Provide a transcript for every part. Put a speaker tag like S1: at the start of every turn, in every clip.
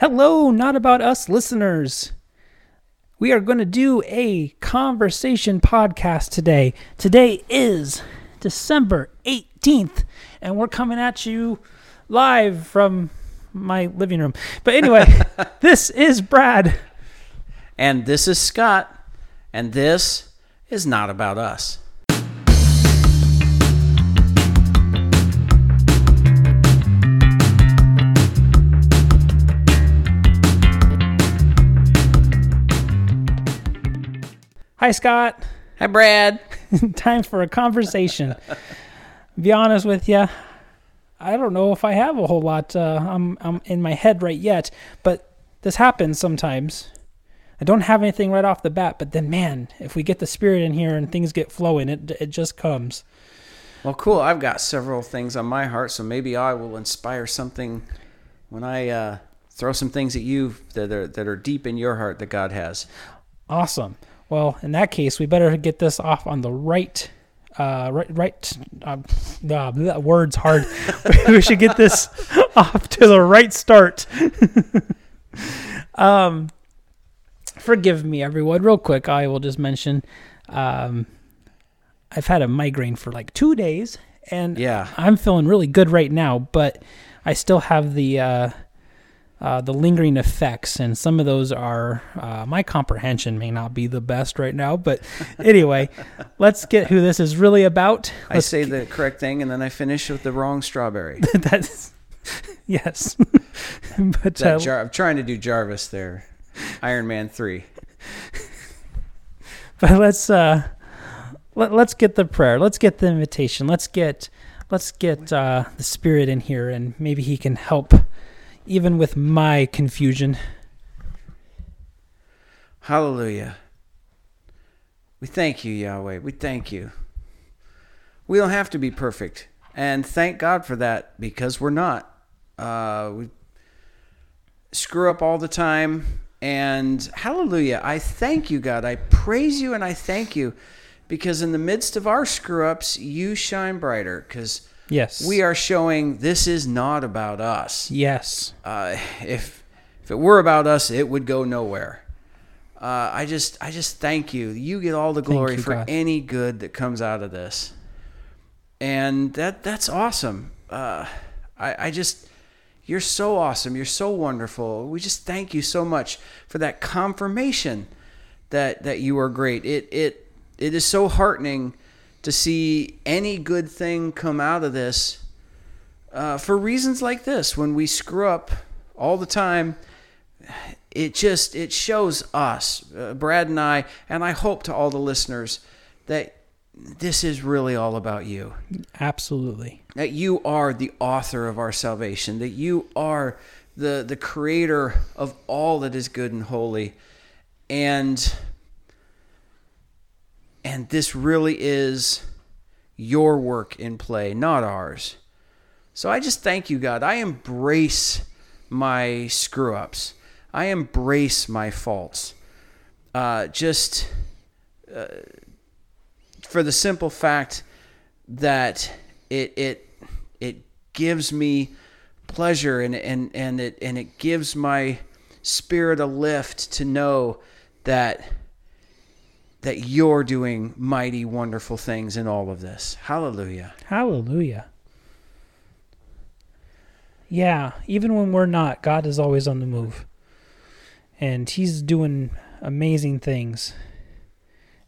S1: Hello, Not About Us listeners. We are going to do a conversation podcast today. Today is December 18th, and we're coming at you live from my living room. But anyway, this is Brad.
S2: And this is Scott, and this is not about us.
S1: Hi, Scott.
S2: Hi, Brad.
S1: Time for a conversation. Be honest with you, I don't know if I have a whole lot uh, I'm, I'm in my head right yet, but this happens sometimes. I don't have anything right off the bat, but then, man, if we get the spirit in here and things get flowing, it, it just comes.
S2: Well, cool. I've got several things on my heart, so maybe I will inspire something when I uh, throw some things at you that are that are deep in your heart that God has.
S1: Awesome. Well, in that case, we better get this off on the right. Uh, right, right. Uh, uh, that word's hard. we should get this off to the right start. um, forgive me, everyone. Real quick, I will just mention, um, I've had a migraine for like two days, and
S2: Yeah.
S1: I'm feeling really good right now. But I still have the uh, the lingering effects, and some of those are uh, my comprehension may not be the best right now. But anyway, let's get who this is really about.
S2: I
S1: Let's
S2: say the correct thing, and then I finish with the wrong strawberry.
S1: that's yes, but
S2: That
S1: uh,
S2: Jar- I'm trying to do Jarvis there. Iron Man three.
S1: but let's uh, let, let's get the prayer. Let's get the invitation. Let's get let's get uh, the spirit in here, and maybe he can help even with my confusion.
S2: Hallelujah. We thank you, Yahweh. We thank you. We don't have to be perfect. And thank God for that because we're not. Uh, we screw up all the time. And hallelujah. I thank you, God. I praise you and I thank you because in the midst of our screw ups, you shine brighter because
S1: Yes,
S2: we are showing this is not about us
S1: Yes,
S2: uh, if if it were about us, it would go nowhere. Uh, I just I just thank you. You get all the glory
S1: you,
S2: for
S1: God.
S2: any good that comes out of this, and that that's awesome. Uh, I I just you're so awesome. You're so wonderful. We just thank you so much for that confirmation that that you are great. It it it is so heartening to see any good thing come out of this uh, for reasons like this. When we screw up all the time it just it shows us uh, brad and i and i hope to all the listeners that this is really all about you.
S1: Absolutely.
S2: that you are the author of our salvation that you are the the creator of all that is good and holy. And and this really is your work in play not ours. So i just thank you god. I embrace my screw ups i embrace my faults. Uh, just uh, for the simple fact that it it it gives me pleasure and and and it and it gives my spirit a lift to know that that you're doing mighty wonderful things in all of this. Hallelujah.
S1: Hallelujah. Yeah, even when we're not, God is always on the move. And He's doing amazing things.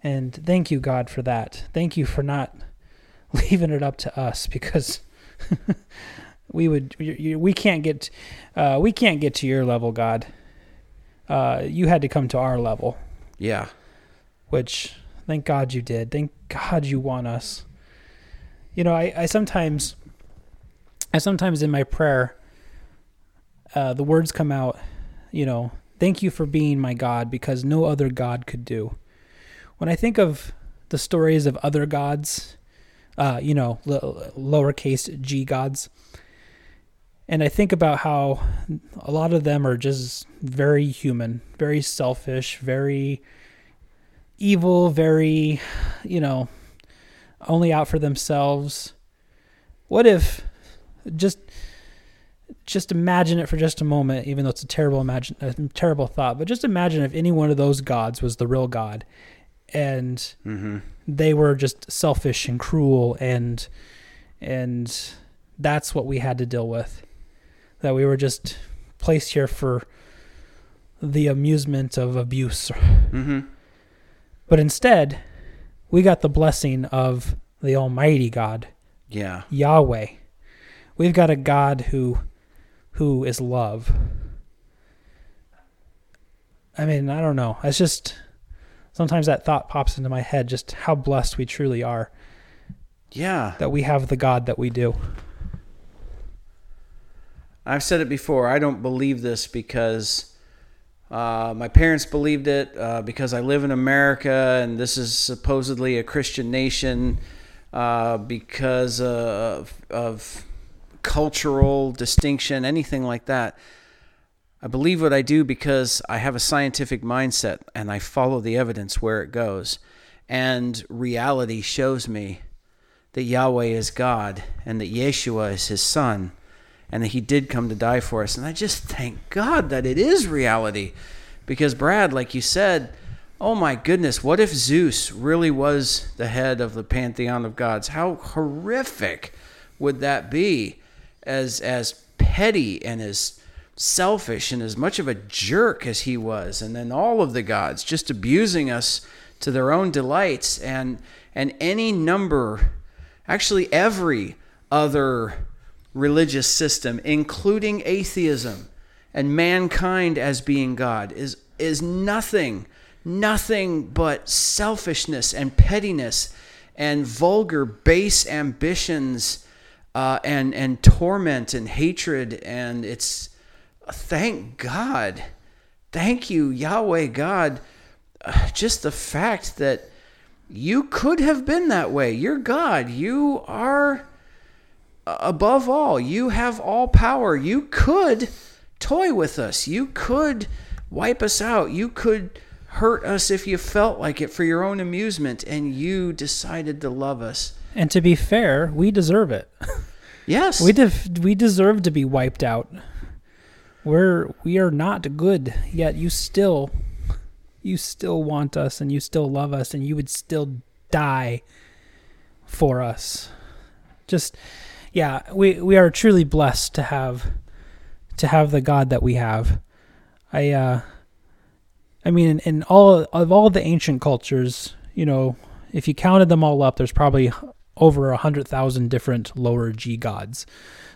S1: And thank you, God, for that. Thank you for not leaving it up to us because we would we can't get uh, we can't get to your level, God. Uh, you had to come to our level,
S2: Yeah.
S1: Which thank God you did. Thank God you want us. You know, I, I sometimes, I sometimes in my prayer, uh, the words come out, you know, thank you for being my God because no other God could do. When I think of the stories of other gods, uh, you know, l- lowercase g gods, and I think about how a lot of them are just very human, very selfish, very evil, very, you know, only out for themselves. What if just just imagine it for just a moment, even though it's a terrible imagine a terrible thought. But just imagine if any one of those gods was the real God, and
S2: Mm-hmm.
S1: they were just selfish and cruel, and and that's what we had to deal with. That we were just placed here for the amusement of abuse.
S2: Mm-hmm.
S1: But instead, we got the blessing of the Almighty God,
S2: Yeah.
S1: Yahweh. We've got a God who who is love. I mean, I don't know. It's just sometimes that thought pops into my head just how blessed we truly are
S2: Yeah.
S1: that we have the God that we do.
S2: I've said it before. I don't believe this because uh, my parents believed it, uh, because I live in America and this is supposedly a Christian nation, uh, because of, of cultural distinction, anything like that. I believe what I do because I have a scientific mindset and I follow the evidence where it goes. And reality shows me that Yahweh is God and that Yeshua is his son and that he did come to die for us. And I just thank God that it is reality. Because, Brad, like you said, oh my goodness, what if Zeus really was the head of the pantheon of gods? How horrific would that be? As, as petty and as selfish and as much of a jerk as he was. And then all of the gods just abusing us to their own delights. And, and any number, actually, every other religious system, including atheism and mankind as being God, is, is nothing, nothing but selfishness and pettiness and vulgar, base ambitions uh, and, and torment and hatred. And it's, thank God, thank you, Yahweh God, uh, just the fact that you could have been that way. You're God. You are above all. You have all power. You could toy with us. You could wipe us out. You could hurt us if you felt like it for your own amusement, and you decided to love us.
S1: And to be fair, we deserve it.
S2: Yes.
S1: We def- we deserve to be wiped out. We're we are not good, yet you still you still want us and you still love us and you would still die for us. Just yeah, we we are truly blessed to have to have the God that we have. I uh I mean in, in all of all the ancient cultures, you know, if you counted them all up, there's probably over a hundred thousand different lower G gods.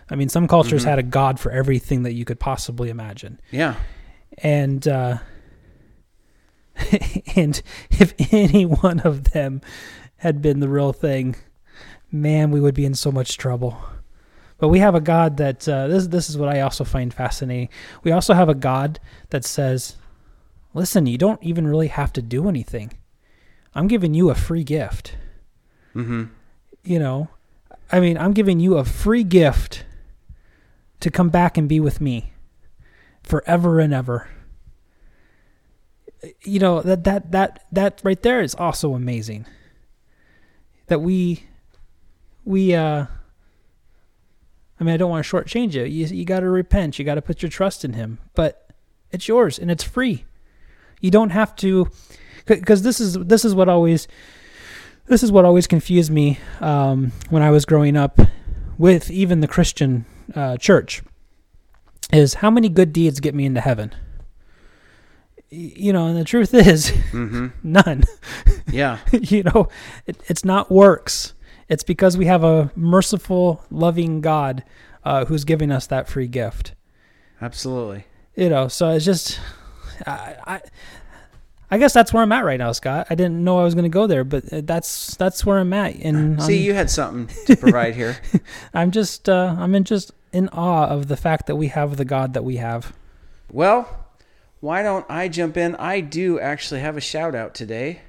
S1: I mean, some cultures
S2: Mhm.
S1: had a god for everything that you could possibly imagine,
S2: yeah.
S1: and uh, and if any one of them had been the real thing, man, we would be in so much trouble. But we have a God that uh, this this is what I also find fascinating. We also have a God that says, "Listen, you don't even really have to do anything. I'm giving you a free gift."
S2: Mm-hmm.
S1: you know i mean i'm giving you a free gift to come back and be with me forever and ever you know that that that that right there is also amazing that we we uh i mean i don't want to shortchange you you, you got to repent you got to put your trust in him but it's yours and it's free you don't have to because this is this is what always this is what always confused me um, when I was growing up with even the Christian uh, church is how many good deeds get me into heaven? You know, and the truth is
S2: Mm-hmm.
S1: none.
S2: Yeah.
S1: you know, it, it's not works. It's because we have a merciful, loving God uh, who's giving us that free gift.
S2: Absolutely.
S1: You know, so it's just, I, I, I guess that's where I'm at right now, Scott. I didn't know I was going to go there, but uh, that's that's where I'm at, and
S2: See,
S1: I'm,
S2: you had something to provide here.
S1: I'm just uh, I'm in just in awe of the fact that we have the God that we have.
S2: Well, why don't I jump in? I do actually have a shout out today.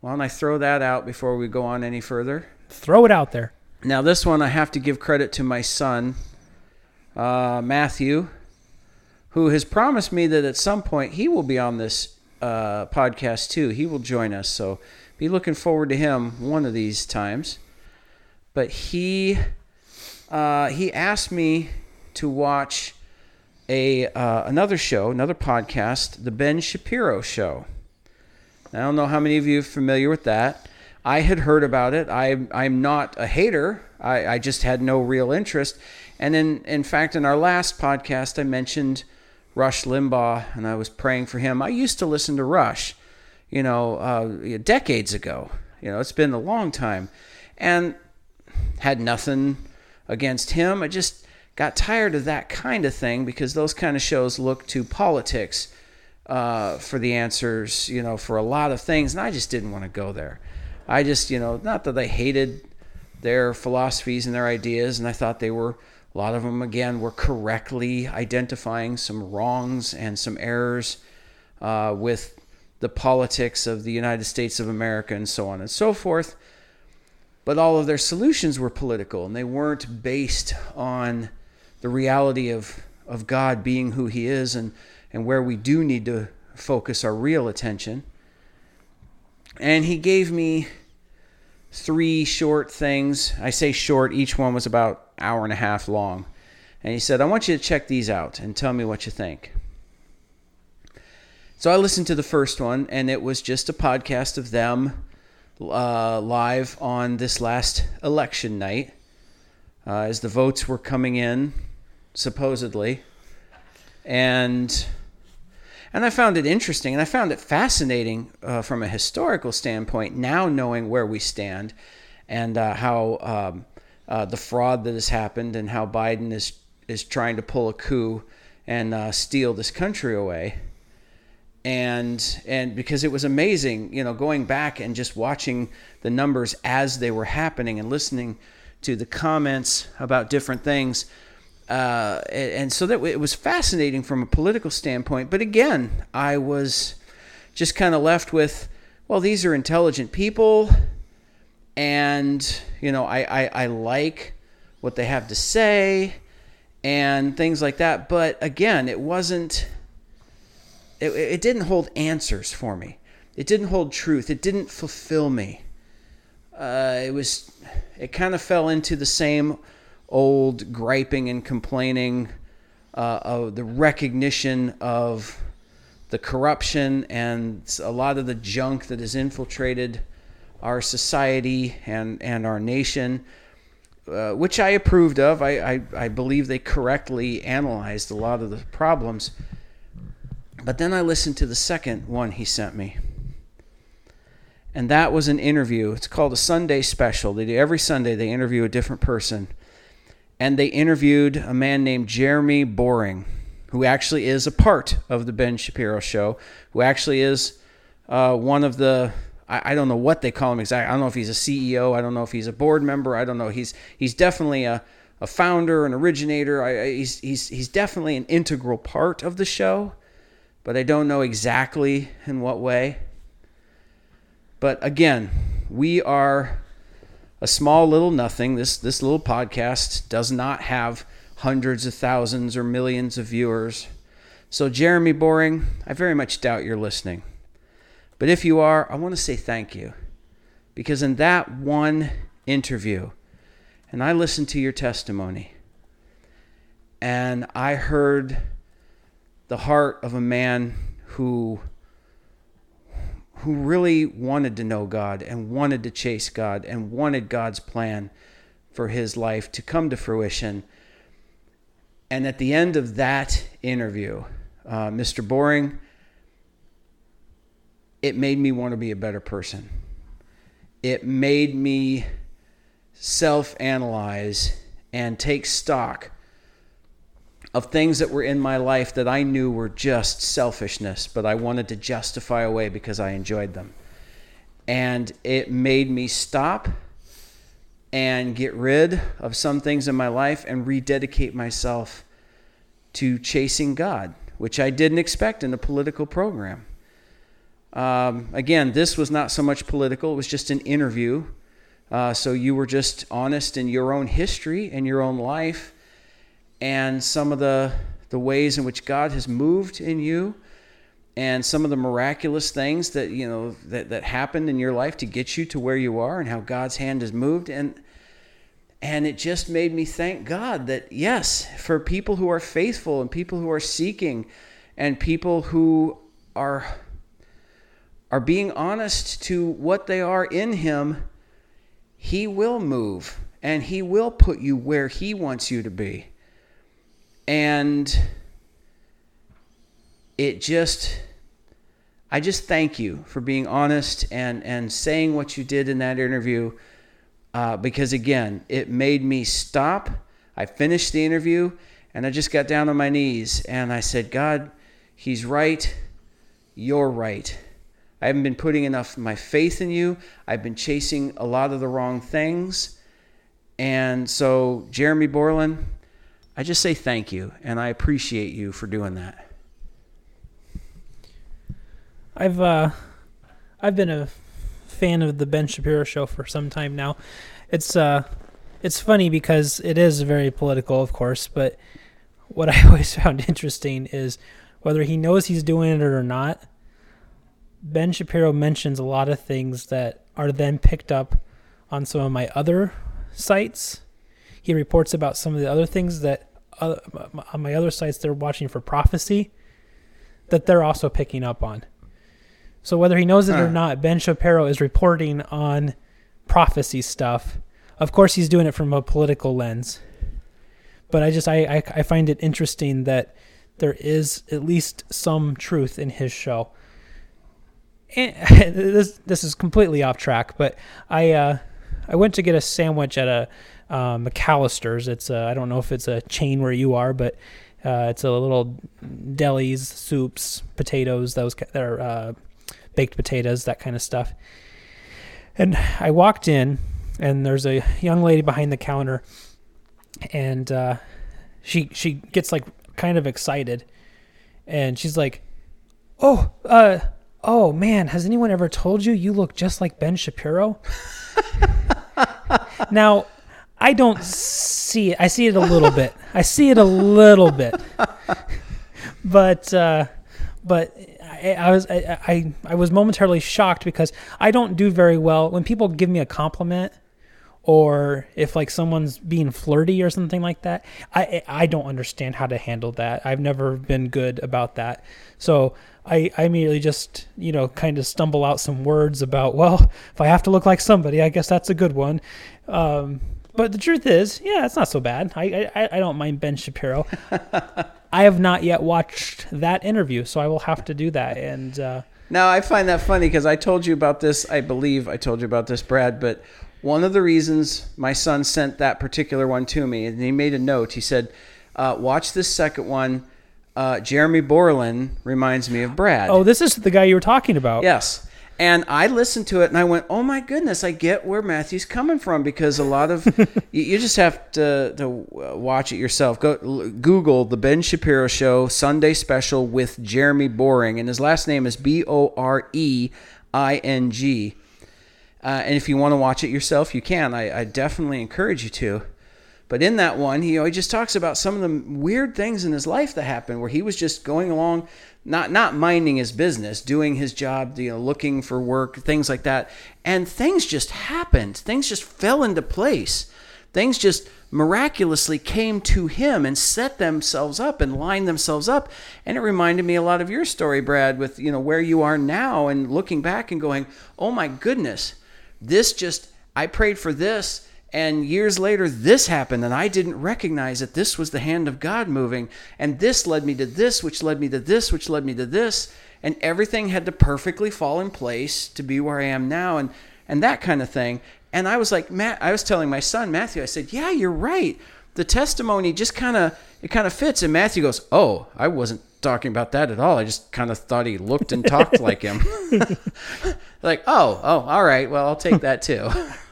S2: Why don't I throw that out before we go on any further?
S1: Throw it out there.
S2: Now, this one I have to give credit to my son, uh, Matthew, who has promised me that at some point he will be on this uh, podcast too. He will join us. So be looking forward to him one of these times. But he uh, he asked me to watch a uh, another show, another podcast, the Ben Shapiro Show. I don't know how many of you are familiar with that. I had heard about it. I, I'm not a hater. I, I just had no real interest. And in, in fact, in our last podcast, I mentioned Rush Limbaugh, and I was praying for him. I used to listen to Rush, you know, uh, decades ago. You know, it's been a long time, and had nothing against him. I just got tired of that kind of thing because those kind of shows look to politics uh, for the answers, you know, for a lot of things, and I just didn't want to go there. I just, you know, not that I hated their philosophies and their ideas, and I thought they were a lot of them, again, were correctly identifying some wrongs and some errors uh, with the politics of the United States of America and so on and so forth. But all of their solutions were political and they weren't based on the reality of, of God being who He is and, and where we do need to focus our real attention. And He gave me three short things. I say short, each one was about hour and a half long. And he said, I want you to check these out and tell me what you think. So I listened to the first one, and it was just a podcast of them uh, live on this last election night uh, as the votes were coming in, supposedly. And and I found it interesting and I found it fascinating uh, from a historical standpoint, now knowing where we stand and uh, how um, uh, the fraud that has happened and how Biden is, is trying to pull a coup and uh, steal this country away. And and because it was amazing, you know, going back and just watching the numbers as they were happening and listening to the comments about different things, uh, and so that it was fascinating from a political standpoint. But again, I was just kind of left with, well, these are intelligent people, and you know, I, I, I like what they have to say and things like that. But again, it wasn't. It, it didn't hold answers for me. It didn't hold truth. It didn't fulfill me. Uh, it was. It kind of fell into the same old griping and complaining uh, of the recognition of the corruption and a lot of the junk that has infiltrated our society and, and our nation, uh, which I approved of. I, I, I believe they correctly analyzed a lot of the problems. But then I listened to the second one he sent me. And that was an interview. It's called a Sunday special. They do every Sunday they interview a different person and they interviewed a man named Jeremy Boring, who actually is a part of the Ben Shapiro show, who actually is uh, one of the I, I, don't know what they call him exactly. I don't know if he's a CEO. I don't know if he's a board member. I don't know. He's he's definitely a, a founder, an originator. I, he's he's he's definitely an integral part of the show, but I don't know exactly in what way. But again, we are a small little nothing. This this little podcast does not have hundreds of thousands or millions of viewers. So Jeremy Boring, I very much doubt you're listening. But if you are, I want to say thank you. Because in that one interview, and I listened to your testimony, and I heard the heart of a man who who really wanted to know God and wanted to chase God and wanted God's plan for his life to come to fruition. And at the end of that interview, uh, Mr. Boring, it made me want to be a better person. It made me self analyze and take stock of things that were in my life that I knew were just selfishness, but I wanted to justify away because I enjoyed them. And it made me stop and get rid of some things in my life and rededicate myself to chasing God, which I didn't expect in a political program. Um, again, this was not so much political, it was just an interview. Uh, so you were just honest in your own history and your own life and some of the, the ways in which God has moved in you and some of the miraculous things that you know that, that happened in your life to get you to where you are and how God's hand has moved and And it just made me thank God that, yes, for people who are faithful and people who are seeking and people who are, are being honest to what they are in Him, He will move and He will put you where He wants you to be. And it just I just thank you for being honest and and saying what you did in that interview uh, because again it made me stop. I finished the interview and I just got down on my knees and I said God he's right. You're right. I haven't been putting enough my faith in you. I've been chasing a lot of the wrong things. And so Jeremy Boring I just say thank you and I appreciate you for doing that
S1: I've uh, I've been a fan of the Ben Shapiro show for some time now. It's uh, it's funny because it is very political, of course, but what I always found interesting is whether he knows he's doing it or not. Ben Shapiro mentions a lot of things that are then picked up on some of my other sites. He reports about some of the other things that uh, on my other sites they're watching for prophecy that they're also picking up on. So whether he knows it or not, Ben Shapiro is reporting on prophecy stuff. Of course, he's doing it from a political lens. But I just I, I, I find it interesting that there is at least some truth in his show. And this this is completely off track, but I uh, I went to get a sandwich at a uh, McAlister's. It's I I don't know if it's a chain where you are, but uh, it's a little delis, soups, potatoes. Those that are uh, baked potatoes, that kind of stuff. And I walked in, and there's a young lady behind the counter, and uh, she she gets like kind of excited, and she's like, "Oh, uh, oh man, has anyone ever told you you look just like Ben Shapiro?" now, I don't see it. I see it a little bit. I see it a little bit, but uh, but I, was I, I I was momentarily shocked because I don't do very well. When people give me a compliment or if like someone's being flirty or something like that i i don't understand how to handle that. I've never been good about that. So i i immediately just you know kind of stumble out some words about well if i have to look like somebody i guess that's a good one. Um, but the truth is yeah it's not so bad i i, I don't mind ben shapiro I have not yet watched that interview, so I will have to do that. And uh,
S2: now I find that funny because I told you about this. I believe I told you about this, Brad. But one of the reasons my son sent that particular one to me, and he made a note. He said, uh, "Watch this second one." Uh, Jeremy Boring reminds me of Brad.
S1: Oh, this is the guy you were talking about.
S2: Yes. And I listened to it and I went, "Oh my goodness, I get where Matthew's coming from because a lot of you, you, just have to to watch it yourself. Go Google the Ben Shapiro Show Sunday Special with Jeremy Boring, and his last name is B O R E I N G. Uh, and if you want to watch it yourself, you can. I, I definitely encourage you to. But in that one, he, you know, he just talks about some of the weird things in his life that happened where he was just going along not not minding his business, doing his job, you know, looking for work, things like that. And things just happened. Things just fell into place. Things just miraculously came to him and set themselves up and lined themselves up. And it reminded me a lot of your story, Brad, with you know where you are now and looking back and going, "Oh my goodness, this just I prayed for this and years later, this happened, and I didn't recognize that this was the hand of God moving. And this led me to this, which led me to this, which led me to this. And everything had to perfectly fall in place to be where I am now, and, and that kind of thing. And I was like, Matt, I was telling my son, Matthew, I said, Yeah, you're right. The testimony just kind of, it kind of fits. And Matthew goes, Oh, I wasn't talking about that at all. I just kind of thought he looked and talked like him. like, oh, oh, all right. Well, I'll take that too.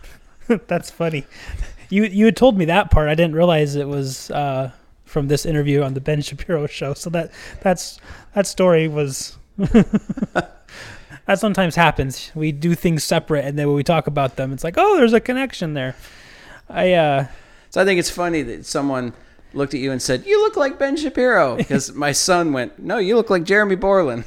S1: That's funny. You you had told me that part. I didn't realize it was uh, from this interview on the Ben Shapiro show. So that that's that story was. that sometimes happens. We do things separate, and then when we talk about them, it's like, oh, there's a connection there. I uh,
S2: so I think it's funny that someone looked at you and said, "You look like Ben Shapiro," because my son went, "No, you look like Jeremy Boring."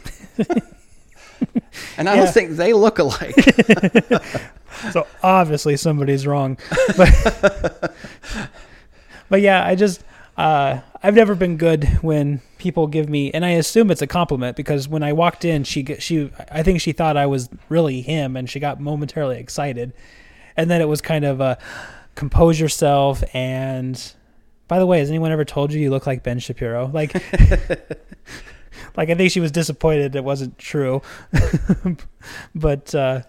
S2: and I
S1: Yeah.
S2: don't think they look alike.
S1: so obviously somebody's wrong. But, but yeah, I just uh, I've never been good when people give me, and I assume it's a compliment because when I walked in, she she I think she thought I was really him, and she got momentarily excited, and then it was kind of a compose yourself and. By the way, has anyone ever told you you look like Ben Shapiro? Like, like I think she was disappointed it wasn't true, but uh,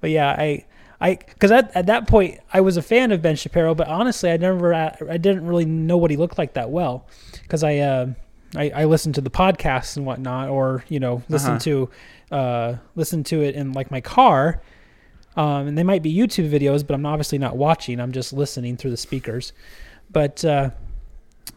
S1: but yeah, I I because at, at that point I was a fan of Ben Shapiro, but honestly, I never I didn't really know what he looked like that well because I, uh, I I listened to the podcasts and whatnot, or you know listen
S2: Uh-huh.
S1: to uh listen to it in like my car. Um, and they might be YouTube videos, but I'm obviously not watching. I'm just listening through the speakers. But uh,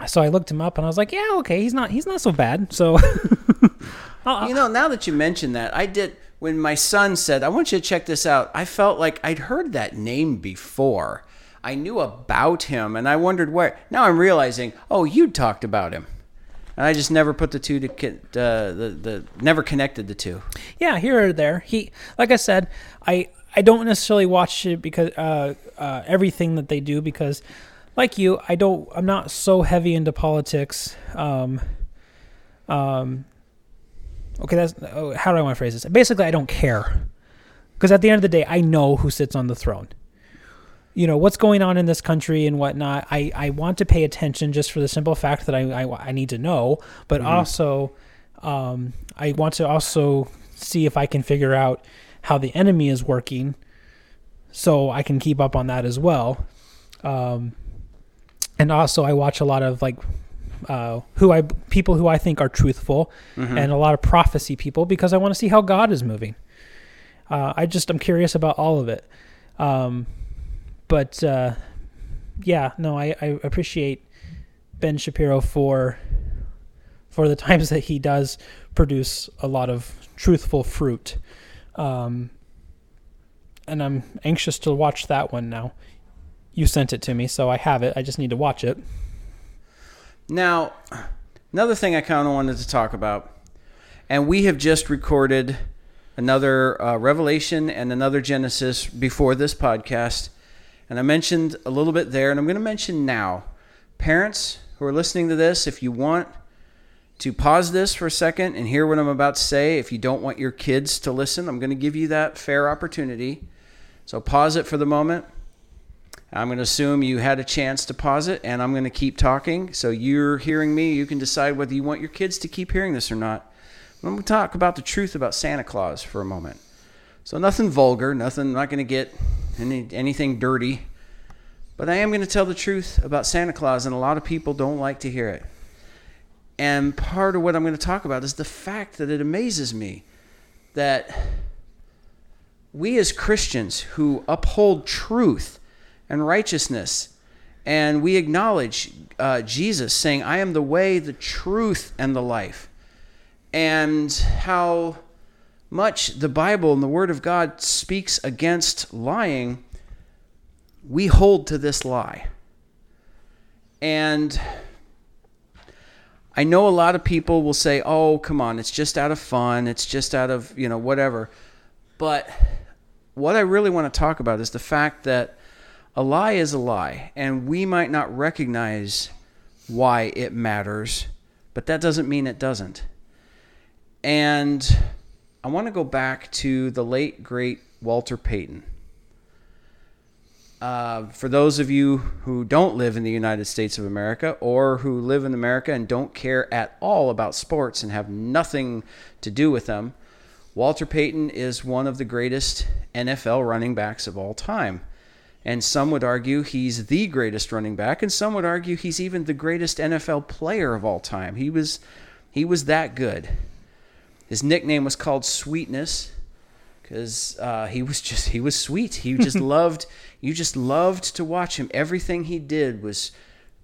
S1: so I looked him up, and I was like, "Yeah, okay, he's not he's not so bad." So
S2: You know, now that you mention that, I did when my son said, "I want you to check this out." I felt like I'd heard that name before. I knew about him, and I wondered where. Now I'm realizing, oh, you talked about him, and I just never put the two to uh, the the never connected the two.
S1: yeah, here or there. He, like I said, I I don't necessarily watch it because uh, uh, everything that they do because, like you, I don't. I'm not so heavy into politics. Um, um, okay, that's oh, how do I want to phrase this? Basically, I don't care because at the end of the day, I know who sits on the throne. You know what's going on in this country and whatnot. I, I want to pay attention just for the simple fact that I I, I need to know, but also um, I want to also see if I can figure out how the enemy is working, so I can keep up on that as well. Um, and also, I watch a lot of like uh, who I people who I think are truthful, and a lot of prophecy people because I want to see how God is moving. Uh, I just I'm curious about all of it. Um, but uh, yeah, no, I, I appreciate Ben Shapiro for for the times that he does produce a lot of truthful fruit. Um, and I'm anxious to watch that one now. You sent it to me, so I have it. I just need to watch it.
S2: Now, another thing I kind of wanted to talk about, and we have just recorded another uh, Revelation and another Genesis before this podcast, and I mentioned a little bit there, and I'm going to mention now. Parents who are listening to this, if you want to pause this for a second and hear what I'm about to say, if you don't want your kids to listen, I'm going to give you that fair opportunity. So pause it for the moment. I'm going to assume you had a chance to pause it, and I'm going to keep talking. So you're hearing me. You can decide whether you want your kids to keep hearing this or not. I'm going to talk about the truth about Santa Claus for a moment. So nothing vulgar, nothing. I'm not going to get any, anything dirty, but I am going to tell the truth about Santa Claus, and a lot of people don't like to hear it. And part of what I'm going to talk about is the fact that it amazes me that we as Christians who uphold truth and righteousness, and we acknowledge uh, Jesus saying, I am the way, the truth, and the life, and how much the Bible and the Word of God speaks against lying, we hold to this lie. And I know a lot of people will say, "Oh, come on, it's just out of fun. It's just out of, you know, whatever." But what I really want to talk about is the fact that a lie is a lie, and we might not recognize why it matters, but that doesn't mean it doesn't. And I want to go back to the late great Walter Payton. Uh, for those of you who don't live in the United States of America or who live in America and don't care at all about sports and have nothing to do with them, Walter Payton is one of the greatest NFL running backs of all time. And some would argue he's the greatest running back, and some would argue he's even the greatest NFL player of all time. He was, he was that good. His nickname was called Sweetness because uh, he was just he was sweet. He just loved you just loved to watch him. Everything he did was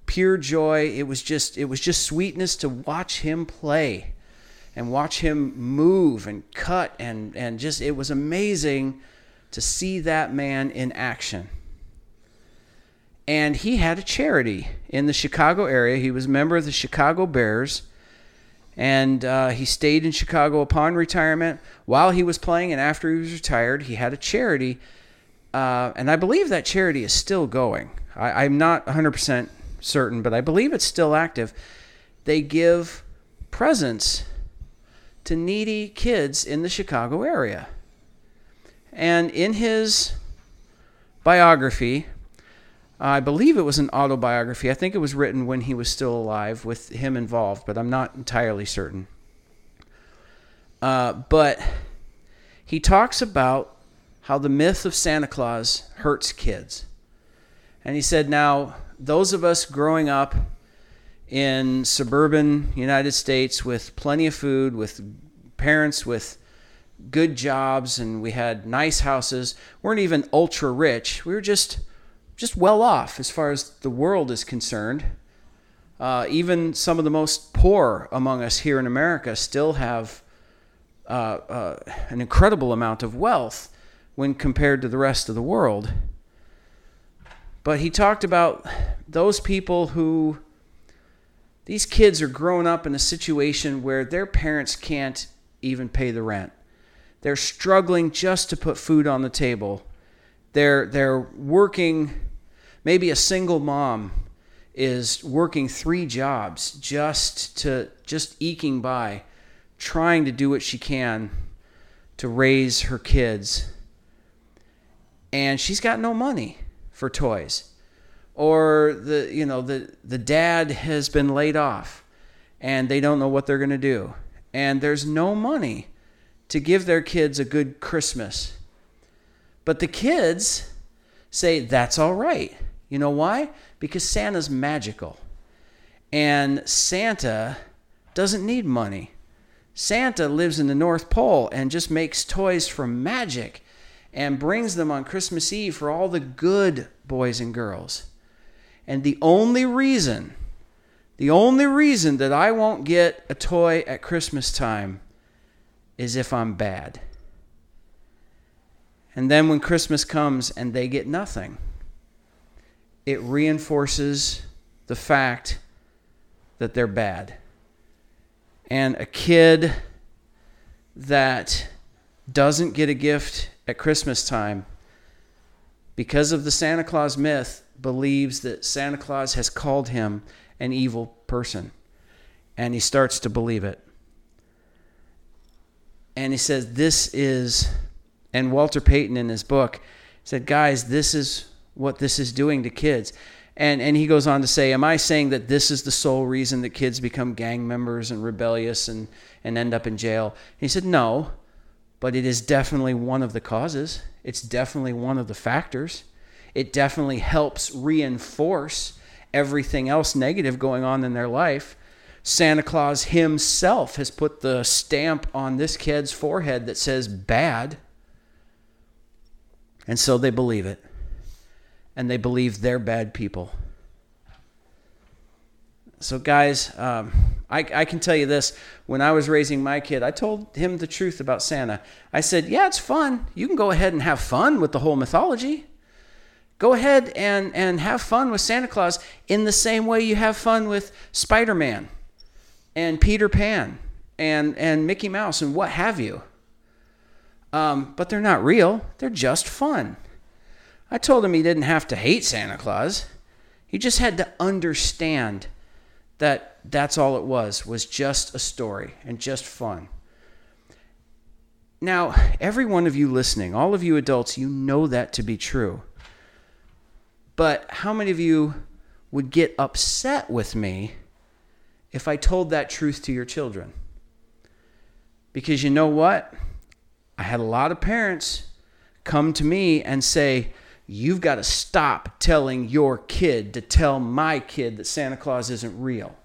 S2: pure joy. It was just it was just sweetness to watch him play and watch him move and cut and and just it was amazing to see that man in action. And he had a charity in the Chicago area. He was a member of the Chicago Bears And uh, he stayed in Chicago upon retirement. While he was playing and after he was retired, he had a charity. Uh, and I believe that charity is still going. I, I'm not 100% certain, but I believe it's still active. They give presents to needy kids in the Chicago area. And in his biography, I believe it was an autobiography. I think it was written when he was still alive with him involved, but I'm not entirely certain. Uh, but he talks about how the myth of Santa Claus hurts kids. And he said, now, those of us growing up in suburban United States with plenty of food, with parents with good jobs, and we had nice houses, weren't even ultra rich. We were just just well off as far as the world is concerned. Uh, even some of the most poor among us here in America still have uh, uh, an incredible amount of wealth when compared to the rest of the world. But he talked about those people who, these kids are growing up in a situation where their parents can't even pay the rent. They're struggling just to put food on the table. They're, they're working Maybe a single mom is working three jobs just to just eking by, trying to do what she can to raise her kids. And she's got no money for toys. Or the you know the the dad has been laid off and they don't know what they're going to do. And there's no money to give their kids a good Christmas. But the kids say that's all right you know why? Because Santa's magical. And Santa doesn't need money. Santa lives in the North Pole and just makes toys from magic and brings them on Christmas Eve for all the good boys and girls. And the only reason, the only reason that I won't get a toy at Christmas time is if I'm bad. And then when Christmas comes and they get nothing it reinforces the fact that they're bad. And a kid that doesn't get a gift at Christmas time because of the Santa Claus myth believes that Santa Claus has called him an evil person. And he starts to believe it. And he says, This is, and Walter Payton in his book said, Guys, this is what this is doing to kids. And, and he goes on to say, Am I saying that this is the sole reason that kids become gang members and rebellious and, and end up in jail? He said, No, but it is definitely one of the causes. It's definitely one of the factors. It definitely helps reinforce everything else negative going on in their life. Santa Claus himself has put the stamp on this kid's forehead that says bad. And so they believe it and they believe they're bad people. So, guys, um, I, I can tell you this. When I was raising my kid, I told him the truth about Santa. I said, Yeah, it's fun. You can go ahead and have fun with the whole mythology. Go ahead and, and have fun with Santa Claus in the same way you have fun with Spider Man and Peter Pan and, and Mickey Mouse and what have you. Um, but they're not real, they're just fun. I told him he didn't have to hate Santa Claus. He just had to understand that that's all it was, was just a story and just fun. Now, every one of you listening, all of you adults, you know that to be true. But how many of you would get upset with me if I told that truth to your children? Because you know what? I had a lot of parents come to me and say, You've got to stop telling your kid to tell my kid that Santa Claus isn't real.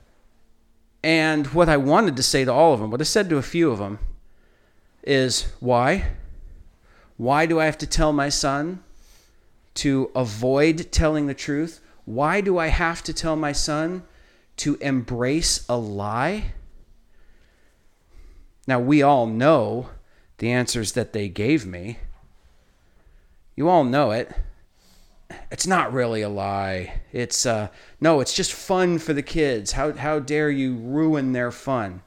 S2: And what I wanted to say to all of them, what I said to a few of them, is why? Why do I have to tell my son to avoid telling the truth? Why do I have to tell my son to embrace a lie? Now, we all know the answers that they gave me. You all know it it's not really a lie. It's uh, no, it's just fun for the kids. How how dare you ruin their fun?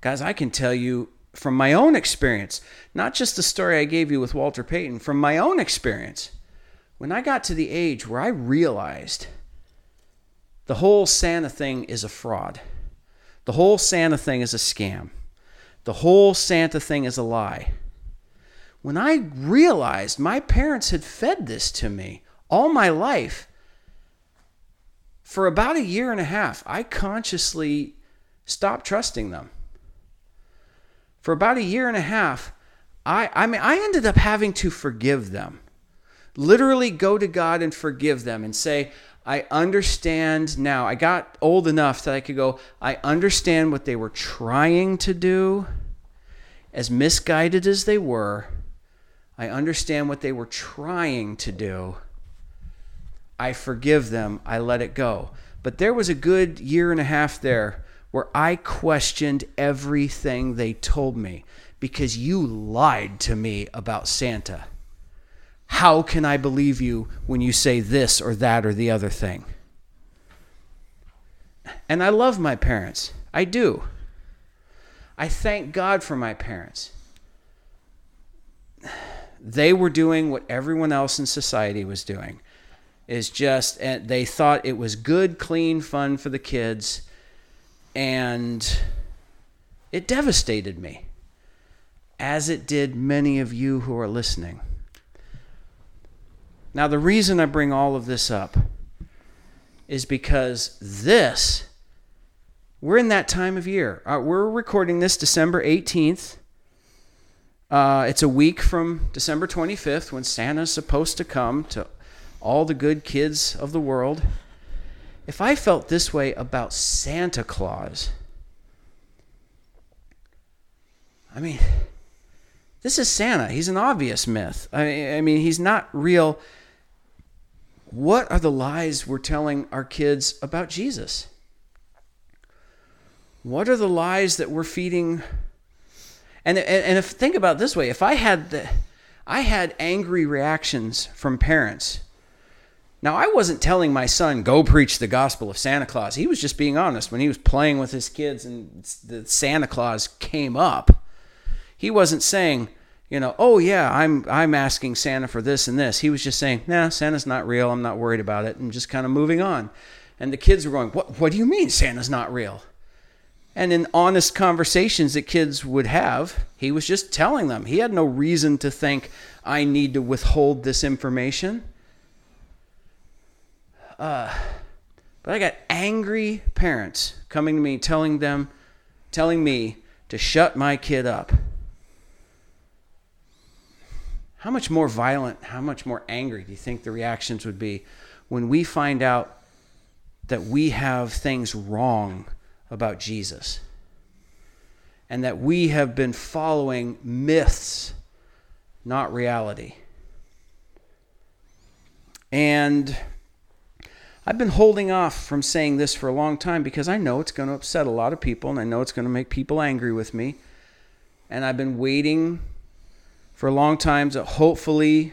S2: Guys, I can tell you from my own experience, not just the story I gave you with Walter Payton, from my own experience, when I got to the age where I realized the whole Santa thing is a fraud, the whole Santa thing is a scam, the whole Santa thing is a lie. When I realized my parents had fed this to me all my life, for about a year and a half, I consciously stopped trusting them for about a year and a half, I, I mean, I ended up having to forgive them. Literally go to God and forgive them and say, I understand now. I got old enough that I could go, I understand what they were trying to do, as misguided as they were. I understand what they were trying to do. I forgive them. I let it go. But there was a good year and a half there where I questioned everything they told me because you lied to me about Santa. How can I believe you when you say this or that or the other thing? And I love my parents. I do. I thank God for my parents. They were doing what everyone else in society was doing. Is just and they thought it was good, clean fun for the kids and it devastated me, as it did many of you who are listening. Now, the reason I bring all of this up is because this, we're in that time of year. Uh, we're recording this December 18th. Uh, it's a week from December 25th when Santa's supposed to come to all the good kids of the world if I felt this way about Santa Claus, I mean, this is Santa. He's an obvious myth. I, I mean, he's not real. What are the lies we're telling our kids about Jesus? What are the lies that we're feeding? And, and, if think about this way, if I had the, I had angry reactions from parents now, I wasn't telling my son, go preach the gospel of Santa Claus. He was just being honest. When he was playing with his kids and the Santa Claus came up, he wasn't saying, you know, oh yeah, I'm I'm asking Santa for this and this. He was just saying, nah, Santa's not real. I'm not worried about it, and just kind of moving on. And the kids were going, what What do you mean Santa's not real? And in honest conversations that kids would have, he was just telling them. He had no reason to think I need to withhold this information. Uh, but I got angry parents coming to me telling them, telling me to shut my kid up. How much more violent, how much more angry do you think the reactions would be when we find out that we have things wrong about Jesus? And that we have been following myths, not reality. And I've been holding off from saying this for a long time because I know it's going to upset a lot of people and I know it's going to make people angry with me. And I've been waiting for a long time so hopefully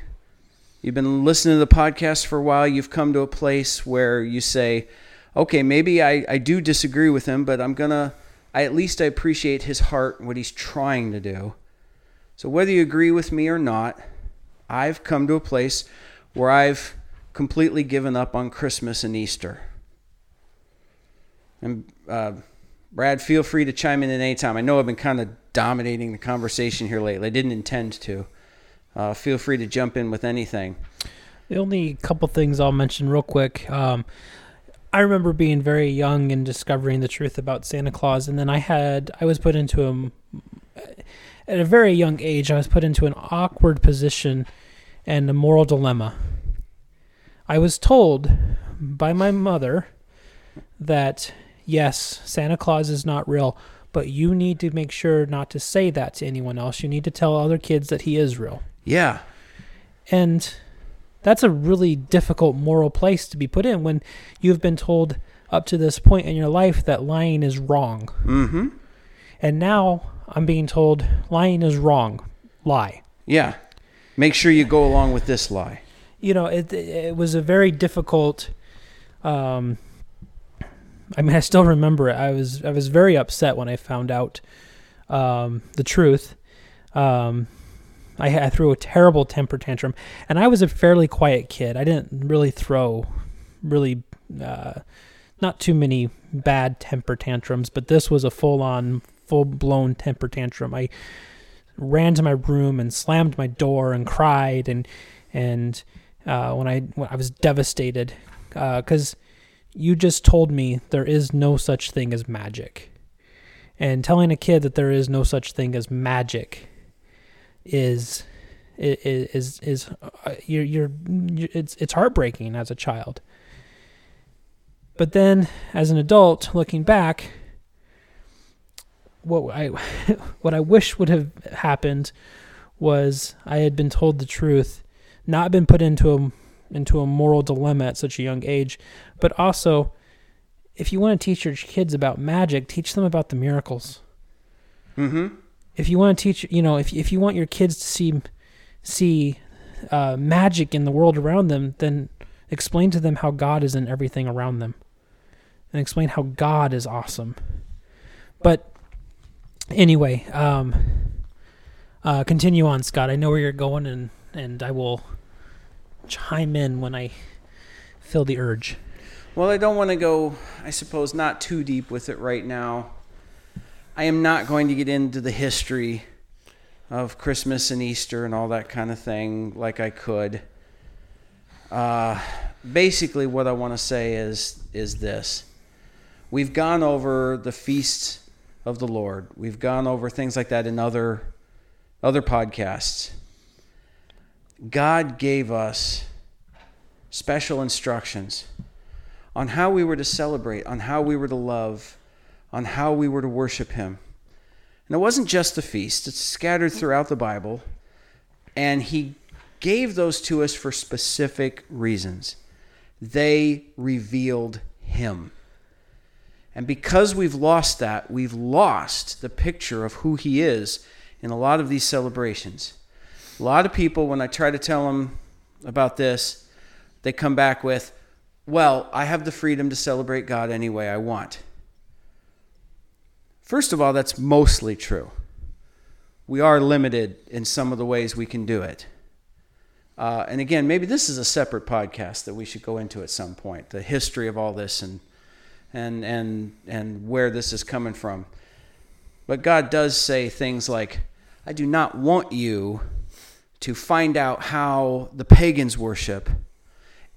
S2: you've been listening to the podcast for a while, you've come to a place where you say, okay, maybe I, I do disagree with him, but I'm to, I at least I appreciate his heart and what he's trying to do. So whether you agree with me or not, I've come to a place where I've completely given up on Christmas and Easter. And uh, Brad, feel free to chime in at any time. I know I've been kind of dominating the conversation here lately. I didn't intend to. Uh, feel free to jump in with anything.
S1: The only couple things I'll mention real quick. Um, I remember being very young and discovering the truth about Santa Claus, and then I had I was put into a at a very young age. I was put into an awkward position and a moral dilemma I was told by my mother that yes, Santa Claus is not real, but you need to make sure not to say that to anyone else. You need to tell other kids that he is real.
S2: Yeah.
S1: And that's a really difficult moral place to be put in when you've been told up to this point in your life that lying is wrong.
S2: Mm-hmm.
S1: And now I'm being told lying is wrong. Lie.
S2: Yeah. Make sure you go along with this lie
S1: you know, it it was a very difficult. Um, I mean, I still remember it. I was I was very upset when I found out um, the truth. Um, I, I threw a terrible temper tantrum, and I was a fairly quiet kid. I didn't really throw really uh, not too many bad temper tantrums, but this was a full on, full blown temper tantrum. I ran to my room and slammed my door and cried and and uh, when I when I was devastated because uh, you just told me there is no such thing as magic, and telling a kid that there is no such thing as magic is is is, is uh, you're, you're it's it's heartbreaking as a child. But then, as an adult, looking back, what I what I wish would have happened was I had been told the truth, not been put into a into a moral dilemma at such a young age, but also if you want to teach your kids about magic, teach them about the miracles.
S2: Mm-hmm.
S1: If you want to teach, you know, if if you want your kids to see see uh, magic in the world around them, then explain to them how God is in everything around them, and explain how God is awesome. But anyway, um, uh, continue on, Scott. I know where you're going, and and I will chime in when I feel the urge.
S2: Well, I don't want to go, I suppose, not too deep with it right now. I am not going to get into the history of Christmas and Easter and all that kind of thing like I could. Uh, basically, what I want to say is is this: We've gone over the feasts of the Lord. We've gone over things like that in other other podcasts. God gave us special instructions on how we were to celebrate, on how we were to love, on how we were to worship Him. And it wasn't just the feast, it's scattered throughout the Bible. And He gave those to us for specific reasons. They revealed Him. And because we've lost that, we've lost the picture of who He is in a lot of these celebrations. A lot of people, when I try to tell them about this, they come back with, Well, I have the freedom to celebrate God any way I want. First of all, that's mostly true. We are limited in some of the ways we can do it. Uh, and again, maybe this is a separate podcast that we should go into at some point the history of all this and, and, and, and where this is coming from. But God does say things like, I do not want you to find out how the pagans worship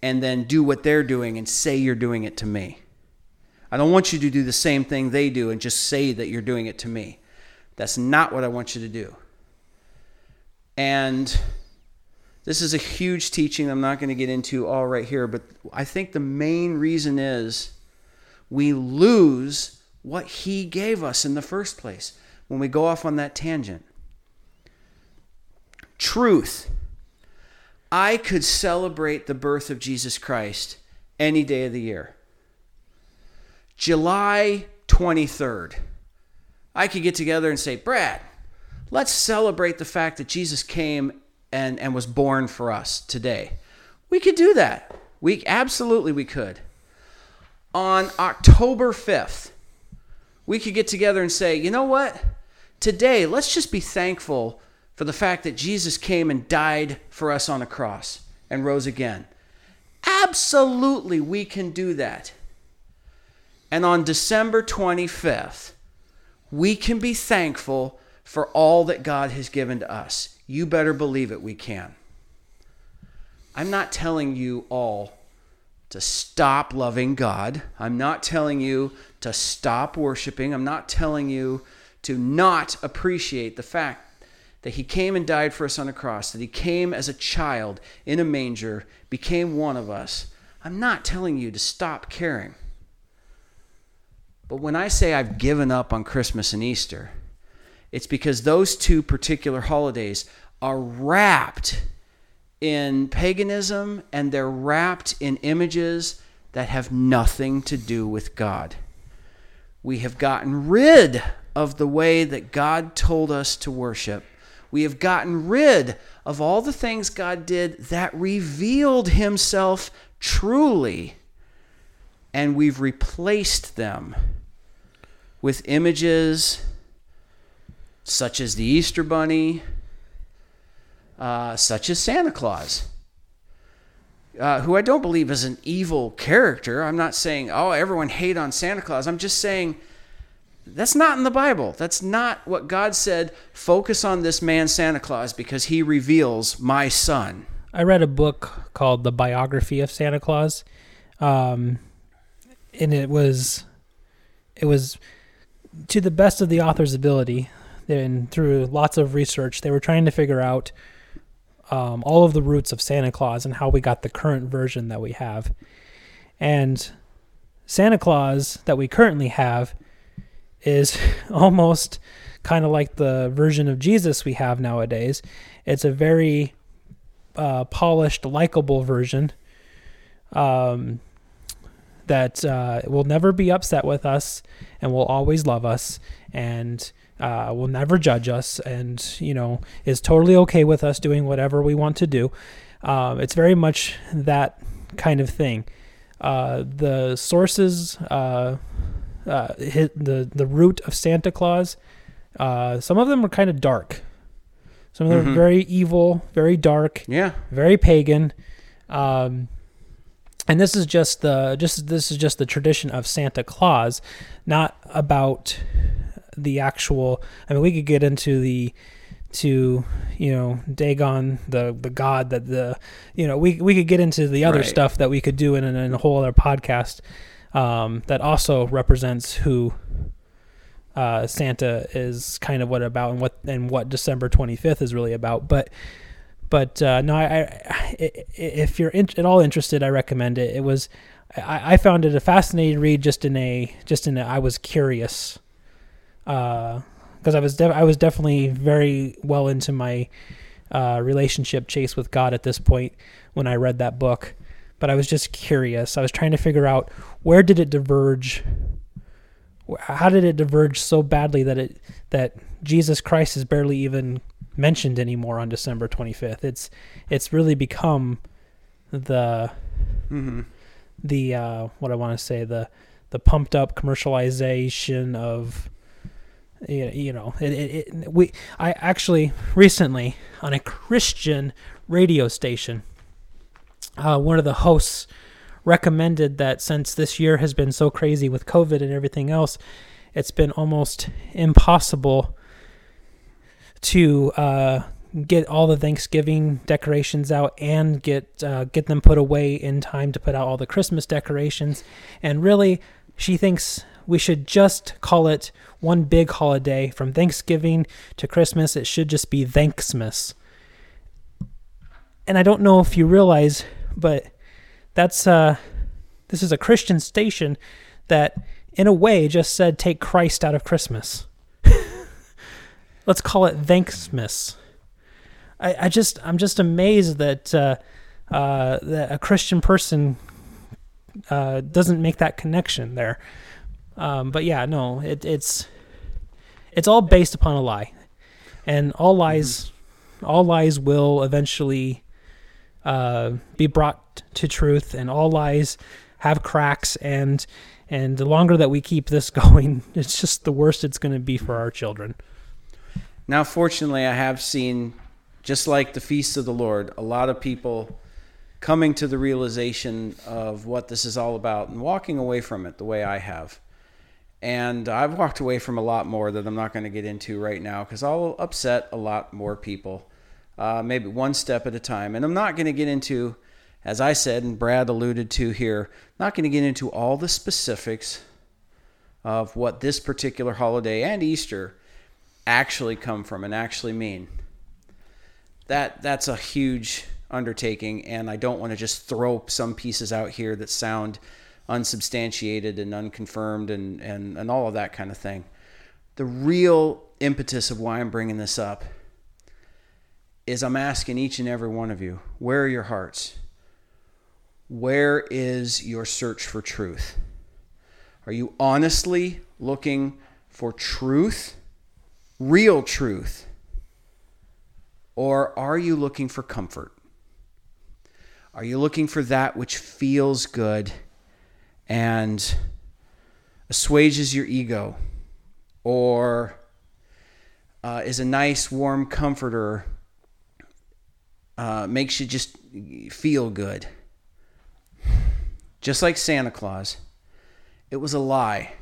S2: and then do what they're doing and say you're doing it to me. I don't want you to do the same thing they do and just say that you're doing it to me. That's not what I want you to do. And this is a huge teaching I'm not going to get into all right here, but I think the main reason is we lose what he gave us in the first place when we go off on that tangent truth. I could celebrate the birth of Jesus Christ any day of the year. July 23rd, I could get together and say, Brad, let's celebrate the fact that Jesus came and, and was born for us today. We could do that. We absolutely we could. On October 5th, we could get together and say, you know what? Today, let's just be thankful for the fact that Jesus came and died for us on a cross and rose again. Absolutely, we can do that. And on December 25th, we can be thankful for all that God has given to us. You better believe it, we can. I'm not telling you all to stop loving God. I'm not telling you to stop worshiping. I'm not telling you to not appreciate the fact that he came and died for us on a cross, that he came as a child in a manger, became one of us. I'm not telling you to stop caring. But when I say I've given up on Christmas and Easter, it's because those two particular holidays are wrapped in paganism and they're wrapped in images that have nothing to do with God. We have gotten rid of the way that God told us to worship we have gotten rid of all the things God did that revealed Himself truly, and we've replaced them with images such as the Easter Bunny, uh, such as Santa Claus, uh, who I don't believe is an evil character. I'm not saying, oh, everyone hate on Santa Claus. I'm just saying that's not in the Bible. That's not what God said. Focus on this man, Santa Claus, because he reveals my son.
S1: I read a book called The Biography of Santa Claus. Um, and it was it was to the best of the author's ability and through lots of research they were trying to figure out um, all of the roots of santa claus and how we got the current version that we have. And santa claus that we currently have is almost kind of like the version of jesus we have nowadays. It's a very uh, polished likable version. Um, that uh, will never be upset with us and will always love us and uh, will never judge us and you know is totally okay with us doing whatever we want to do. Um, it's very much that kind of thing. Uh, the sources, uh, uh, hit the the root of Santa Claus. Uh, some of them are kind of dark. Some of them
S2: Mhm.
S1: are very evil, very dark
S2: Yeah.
S1: very pagan. Um, and this is just the just this is just the tradition of Santa Claus, not about the actual. I mean, we could get into the to you know Dagon, the the god that the you know we we could get into the other
S2: Right.
S1: stuff that we could do in, in, in a whole other podcast um, that also represents who uh, Santa is kind of what about and what and what December 25th is really about. But but uh, no, I, I if you're in, at all interested, I recommend it. It was I, I found it a fascinating read. Just in a just in a, I was curious because I was def- I was definitely very well into my uh, relationship chase with God at this point when I read that book. But I was just curious. I was trying to figure out where did it diverge. How did it diverge so badly that it that Jesus Christ is barely even mentioned anymore on December 25th? It's it's really become the
S2: Mm-hmm.
S1: the uh, what I want to say the the pumped up commercialization of you know it, it, it we I actually recently on a Christian radio station uh, one of the hosts recommended that since this year has been so crazy with COVID and everything else, it's been almost impossible to uh, get all the Thanksgiving decorations out and get uh, get them put away in time to put out all the Christmas decorations. And really, she thinks we should just call it one big holiday from Thanksgiving to Christmas. It should just be Thanksmas. And I don't know if you realize, but that's uh, this is a Christian station that, in a way, just said take Christ out of Christmas. Let's call it Thanksmas. I, I just I'm just amazed that uh, uh, that a Christian person uh, doesn't make that connection there. Um, but yeah, no, it, it's it's all based upon a lie, and all lies all lies will eventually uh, be brought to truth, and all lies have cracks, and and the longer that we keep this going, it's just the worse it's going to be for our children.
S2: Now, fortunately, I have seen, just like the Feast of the Lord, a lot of people coming to the realization of what this is all about and walking away from it the way I have. And I've walked away from a lot more that I'm not going to get into right now because I'll upset a lot more people, uh, maybe one step at a time. And I'm not going to get into, as I said and Brad alluded to here, not going to get into all the specifics of what this particular holiday and Easter actually come from and actually mean. That that's a huge undertaking and I don't want to just throw some pieces out here that sound unsubstantiated and unconfirmed and, and, and all of that kind of thing. The real impetus of why I'm bringing this up is I'm asking each and every one of you, where are your hearts? Where is your search for truth? Are you honestly looking for truth? Real truth? Or are you looking for comfort? Are you looking for that which feels good and assuages your ego? Or uh, is a nice, warm comforter, uh, makes you just feel good. Just like Santa Claus, it was a lie.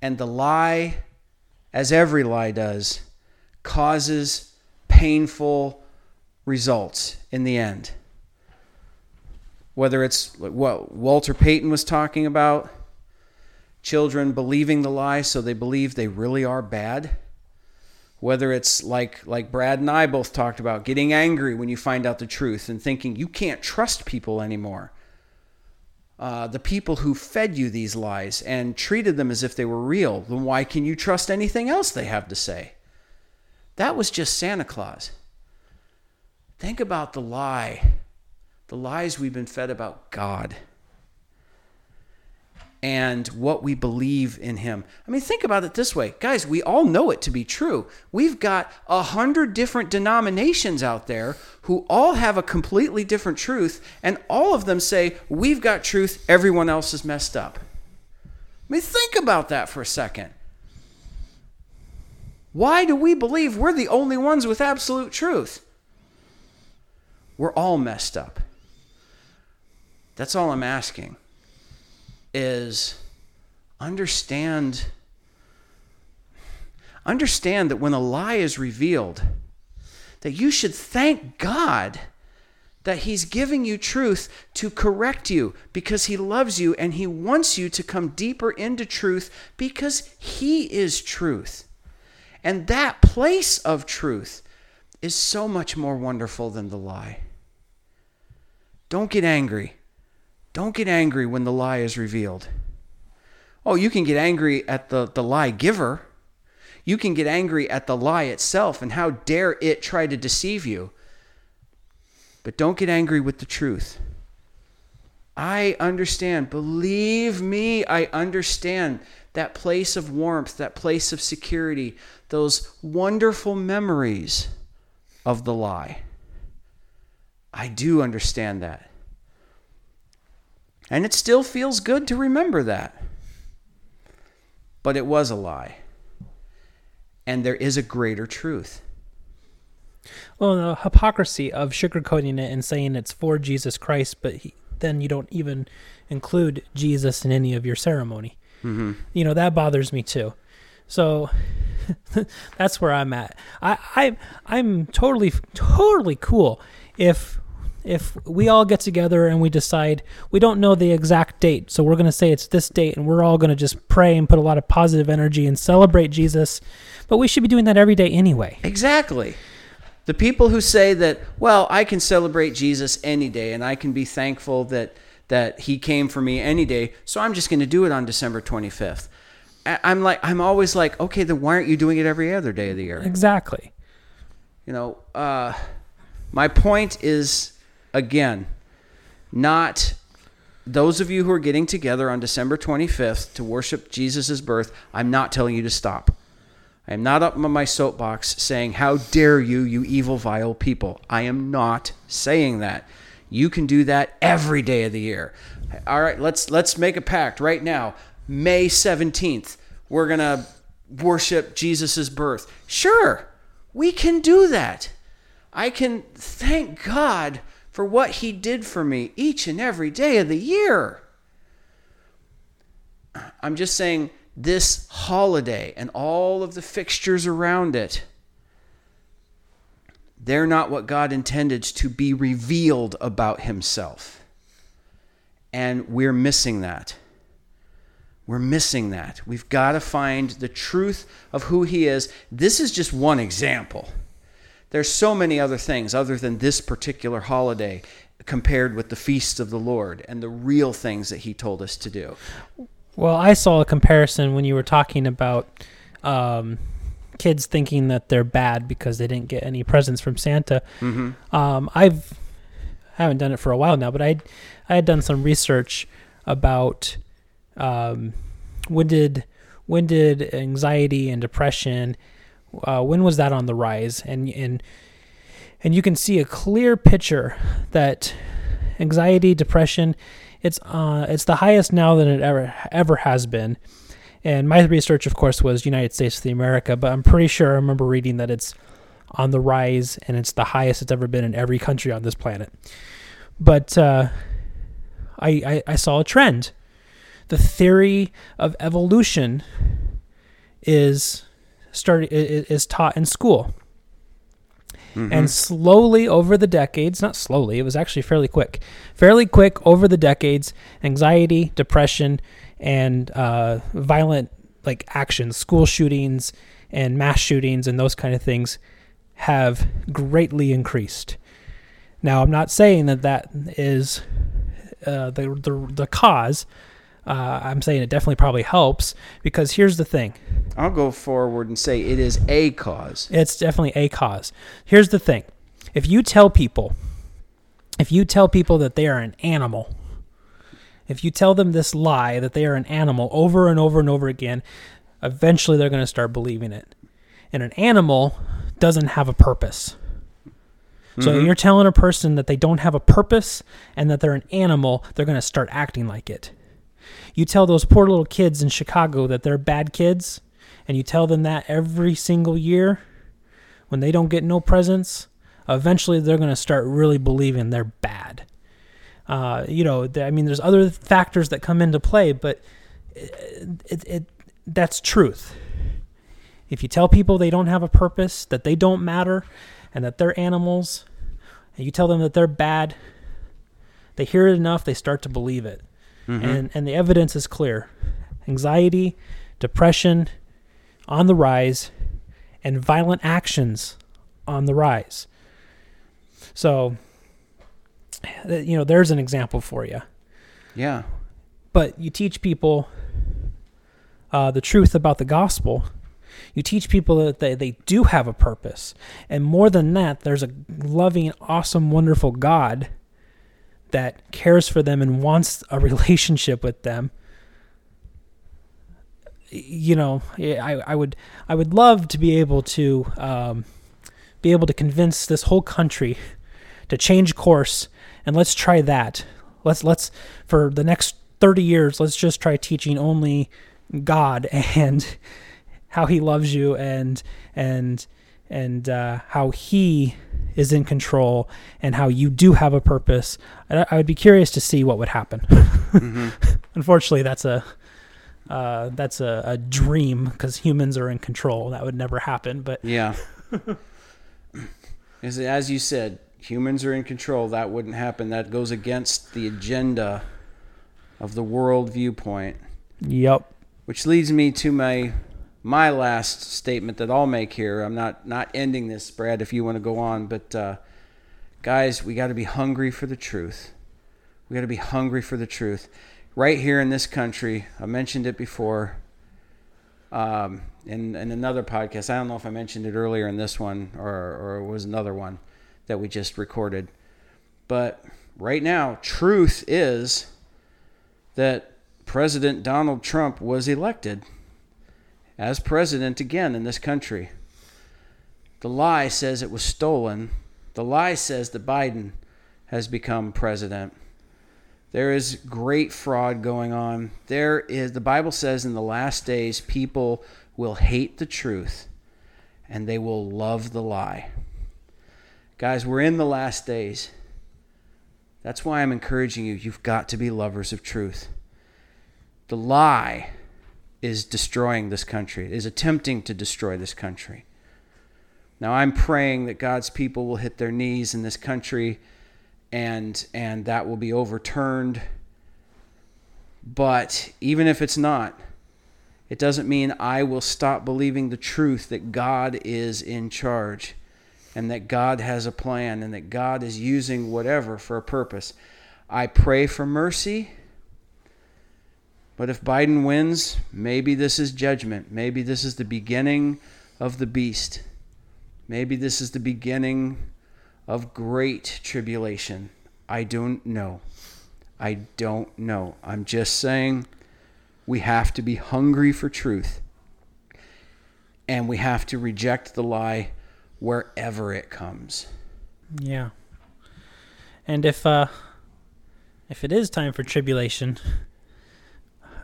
S2: And the lie, as every lie does, causes painful results in the end. Whether it's what Walter Payton was talking about, children believing the lie so they believe they really are bad. Whether it's like like Brad and I both talked about, getting angry when you find out the truth and thinking you can't trust people anymore. Uh, the people who fed you these lies and treated them as if they were real, then why can you trust anything else they have to say? That was just Santa Claus. Think about the lie, the lies we've been fed about God and what we believe in him. I mean, think about it this way. Guys, we all know it to be true. We've got a hundred different denominations out there who all have a completely different truth, and all of them say, We've got truth, everyone else is messed up. I mean, think about that for a second. Why do we believe we're the only ones with absolute truth? We're all messed up. That's all I'm asking is understand understand that when a lie is revealed that you should thank God that he's giving you truth to correct you because he loves you and he wants you to come deeper into truth because he is truth. And that place of truth is so much more wonderful than the lie. Don't get angry. Don't get angry when the lie is revealed. Oh, you can get angry at the, the lie giver. You can get angry at the lie itself and how dare it try to deceive you. But don't get angry with the truth. I understand. Believe me, I understand that place of warmth, that place of security, those wonderful memories of the lie. I do understand that. And it still feels good to remember that. But it was a lie. And there is a greater truth.
S1: Well, the hypocrisy of sugarcoating it and saying it's for Jesus Christ, but he, then you don't even include Jesus in any of your ceremony. Mm-hmm. You know, that bothers me too. So that's where I'm at. I, I I'm totally totally cool if if we all get together and we decide we don't know the exact date, so we're going to say it's this date and we're all going to just pray and put a lot of positive energy and celebrate Jesus, but we should be doing that every day anyway.
S2: Exactly. The people who say that, well, I can celebrate Jesus any day and I can be thankful that that he came for me any day, so I'm just going to do it on December 25th. I'm like I'm always like, okay, then why aren't you doing it every other day of the year?
S1: Exactly.
S2: You know, uh, my point is again, not those of you who are getting together on December 25th to worship Jesus' birth, I'm not telling you to stop. I am not up on my soapbox saying, How dare you, you evil, vile people. I am not saying that. You can do that every day of the year. All right, let's let's make a pact right now. May 17th, we're gonna worship Jesus' birth. Sure, we can do that. I can thank God for what he did for me each and every day of the year. I'm just saying this holiday and all of the fixtures around it, they're not what God intended to be revealed about himself. And we're missing that. We're missing that. We've got to find the truth of who he is. This is just one example. There's so many other things other than this particular holiday compared with the feasts of the Lord and the real things that he told us to do.
S1: Well, I saw a comparison when you were talking about um, kids thinking that they're bad because they didn't get any presents from Santa. Mm-hmm. Um, I've I haven't done it for a while now, but I I had done some research about um, when did when did anxiety and depression uh, when was that on the rise? And and and you can see a clear picture that anxiety, depression, it's uh, it's the highest now than it ever ever has been, And my research, of course, was United States of America, but I'm pretty sure I remember reading that it's on the rise and it's the highest it's ever been in every country on this planet. But uh, I, I saw a trend. The theory of evolution is started is taught in school.
S2: Mm-hmm.
S1: And slowly over the decades, not slowly, it was actually fairly quick. Fairly quick over the decades, anxiety, depression, and uh, violent like actions, school shootings and mass shootings and those kind of things have greatly increased. Now, I'm not saying that that is uh, the, the the cause. Uh, I'm saying it definitely probably helps because here's the thing.
S2: I'll go forward and say it is a cause.
S1: It's definitely a cause. Here's the thing. If you tell people, if you tell people that they are an animal, if you tell them this lie that they are an animal over and over and over again, eventually they're going to start believing it. And an animal doesn't have a purpose. So
S2: Mhm.
S1: you're telling a person that they don't have a purpose and that they're an animal, they're going to start acting like it. You tell those poor little kids in Chicago that they're bad kids, and you tell them that every single year when they don't get no presents, eventually they're going to start really believing they're bad. Uh, you know, I mean, there's other factors that come into play, but it, it, it that's truth. If you tell people they don't have a purpose, that they don't matter, and that they're animals, and you tell them that they're bad, they hear it enough, they start to believe it.
S2: Mhm.
S1: And, and the evidence is clear anxiety, depression on the rise, and violent actions on the rise. So, uh, you know, there's an example for you
S2: yeah.
S1: but you teach people uh, the truth about the gospel. You teach people that they, they do have a purpose. And more than that, there's a loving, awesome, wonderful God that cares for them and wants a relationship with them. You know, I, I would I would love to be able to um, be able to convince this whole country to change course and let's try that. Let's let's for the next 30 years let's just try teaching only God and how he loves you and and and uh, how he is in control and how you do have a purpose. I, I would be curious to see what would happen.
S2: hmm
S1: Unfortunately, that's a uh, that's a, a dream because humans are in control. That would never happen. But
S2: Yeah. as, as you said, humans are in control. That wouldn't happen. That goes against the agenda of the world viewpoint.
S1: yep,
S2: Which leads me to my my last statement that I'll make here. I'm not not ending this, Brad. If you want to go on, but uh, guys, we got to be hungry for the truth. We got to be hungry for the truth. Right here in this country, I mentioned it before. Um, in, in another podcast, I don't know if I mentioned it earlier in this one or or it was another one that we just recorded. But right now, truth is that President Donald Trump was elected as president again in this country. The lie says it was stolen. The lie says that Biden has become president. There is great fraud going on. There is the Bible says in the last days people will hate the truth and they will love the lie. Guys, we're in the last days. That's why I'm encouraging you. You've got to be lovers of truth. The lie is destroying this country, is attempting to destroy this country. Now I'm praying that God's people will hit their knees in this country and and that will be overturned. But even if it's not, it doesn't mean I will stop believing the truth that God is in charge and that God has a plan and that God is using whatever for a purpose. I pray for mercy. But if Biden wins, maybe this is judgment. Maybe this is the beginning of the beast. Maybe this is the beginning of great tribulation. I don't know. I don't know. I'm just saying we have to be hungry for truth. And we have to reject the lie wherever it comes.
S1: yeah. And if uh, if it is time for tribulation,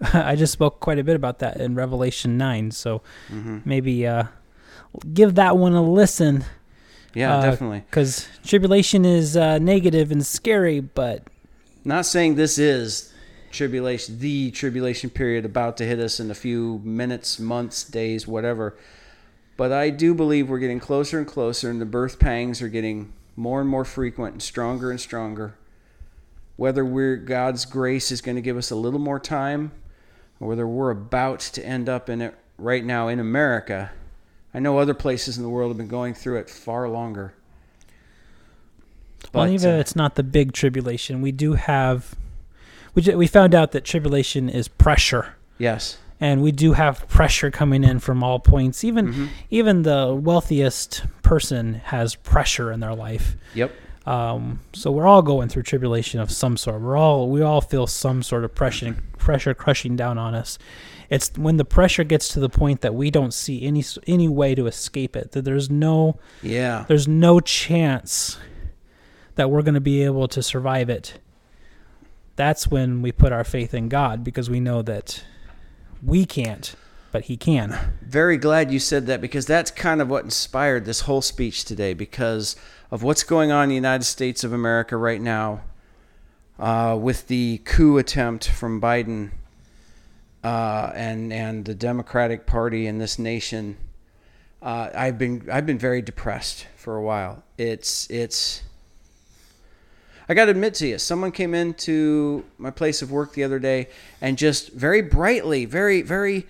S1: I just spoke quite a bit about that in Revelation 9. So
S2: hmm
S1: maybe uh, give that one a listen
S2: Yeah,
S1: Uh,
S2: definitely.
S1: because tribulation is uh, negative and scary, but
S2: Not saying this is tribulation, the tribulation period about to hit us in a few minutes, months, days, whatever. But I do believe we're getting closer and closer, and the birth pangs are getting more and more frequent and stronger and stronger. Whether we're God's grace is going to give us a little more time, or whether we're about to end up in it right now in America. I know other places in the world have been going through it far longer.
S1: well, even
S2: uh,
S1: it's not the big tribulation, we do have. We, we found out that tribulation is pressure,
S2: yes.
S1: and we do have pressure coming in from all points. Even
S2: Mhm.
S1: even the wealthiest person has pressure in their life.
S2: Yep.
S1: Um, so we're all going through tribulation of some sort. We're all we all feel some sort of pressure pressure crushing down on us. It's when the pressure gets to the point that we don't see any any way to escape it. That there's no
S2: Yeah.
S1: there's no chance that we're going to be able to survive it. That's when we put our faith in God because we know that we can't, but He can.
S2: very glad you said that because that's kind of what inspired this whole speech today because of what's going on in the United States of America right now uh, with the coup attempt from Biden uh, and and the Democratic Party in this nation. Uh, I've been I've been very depressed for a while. It's it's. I got to admit to you, someone came into my place of work the other day and just very brightly, very very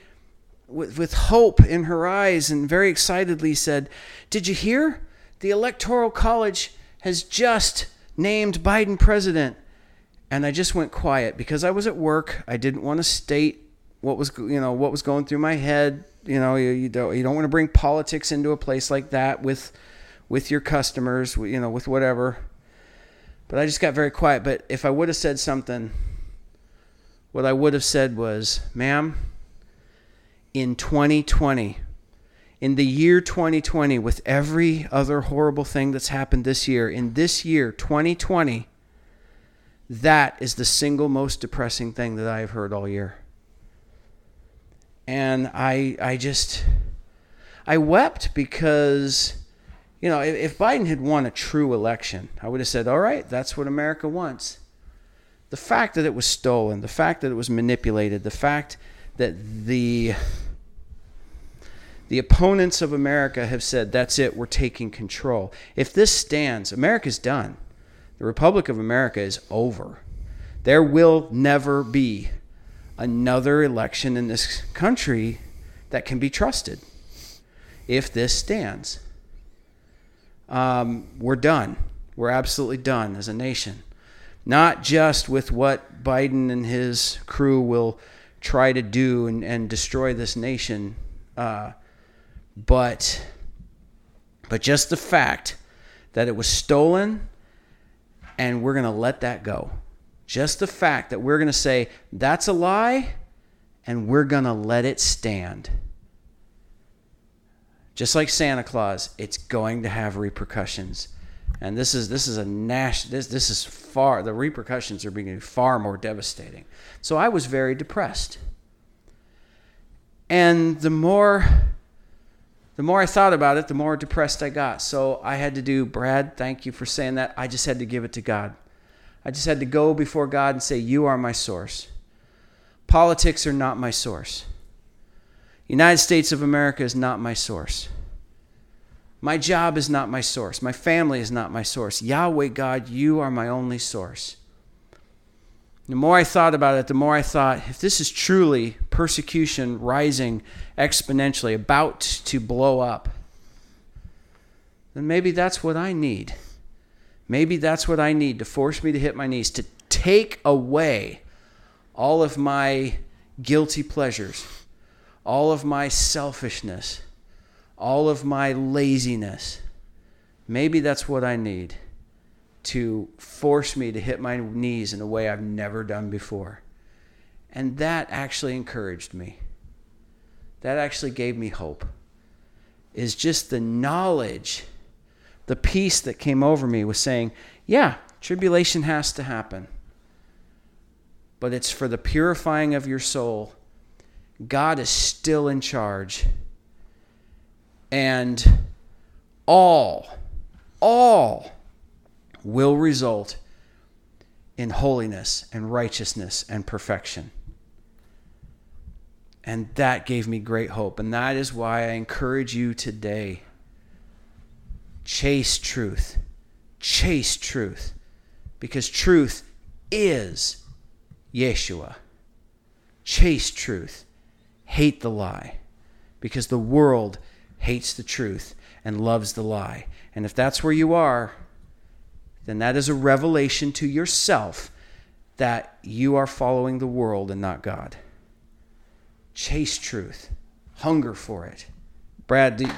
S2: with, with hope in her eyes and very excitedly said, Did you hear? The Electoral College has just named Biden president. And I just went quiet because I was at work. I didn't want to state what was you know what was going through my head. You know, you, you don't you don't want to bring politics into a place like that with with your customers, you know, with whatever. But I just got very quiet. But if I would have said something, what I would have said was, "Ma'am, in 2020, in the year 2020, with every other horrible thing that's happened this year, in this year, 2020, that is the single most depressing thing that I've heard all year. And I, I just, I wept because, you know, if, if Biden had won a true election, I would have said, all right, that's what America wants. The fact that it was stolen, the fact that it was manipulated, the fact that the the opponents of America have said that's it we're taking control. If this stands America's done. The republic of America is over. There will never be another election in this country that can be trusted. If this stands um, we're done. We're absolutely done as a nation. Not just with what Biden and his crew will try to do and, and destroy this nation, uh, but but just the fact that it was stolen and we're going to let that go. Just the fact that we're going to say that's a lie and we're going to let it stand. Just like Santa Claus, it's going to have repercussions. And this is this is a national this this is far the repercussions are being far more devastating. So I was very depressed. And the more the more I thought about it, the more depressed I got. So I had to do, Brad, thank you for saying that. I just had to give it to God. I just had to go before God and say, You are my source. Politics are not my source. United States of America is not my source. My job is not my source. My family is not my source. Yahweh God, you are my only source. The more I thought about it, the more I thought if this is truly persecution rising exponentially, about to blow up, then maybe that's what I need. Maybe that's what I need to force me to hit my knees, to take away all of my guilty pleasures, all of my selfishness, all of my laziness. Maybe that's what I need to force me to hit my knees in a way I've never done before. And that actually encouraged me. That actually gave me hope. Is just the knowledge, the peace that came over me was saying, yeah, tribulation has to happen. but it's for the purifying of your soul. God is still in charge. And all, all will result in holiness and righteousness and perfection. And that gave me great hope. And that is why I encourage you today chase truth. Chase truth. Because truth is Yeshua. Chase truth. Hate the lie. Because the world hates the truth and loves the lie. And if that's where you are, then that is a revelation to yourself that you are following the world and not God. Chase truth, hunger for it. Brad, do,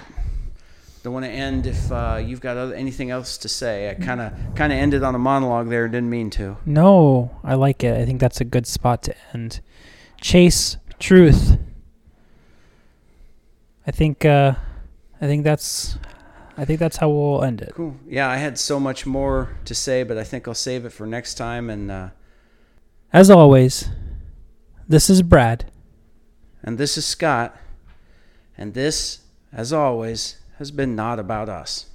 S2: don't want to end if uh, you've got other, anything else to say. I kind of kind of ended on a monologue there. Didn't mean to.
S1: No, I like it. I think that's a good spot to end. Chase truth. I think. Uh, I think that's. I think that's how we'll end it.
S2: Cool. Yeah, I had so much more to say, but I think I'll save it for next time. And uh,
S1: As always, this is Brad.
S2: and this is Scott, and this, as always, has been not about us.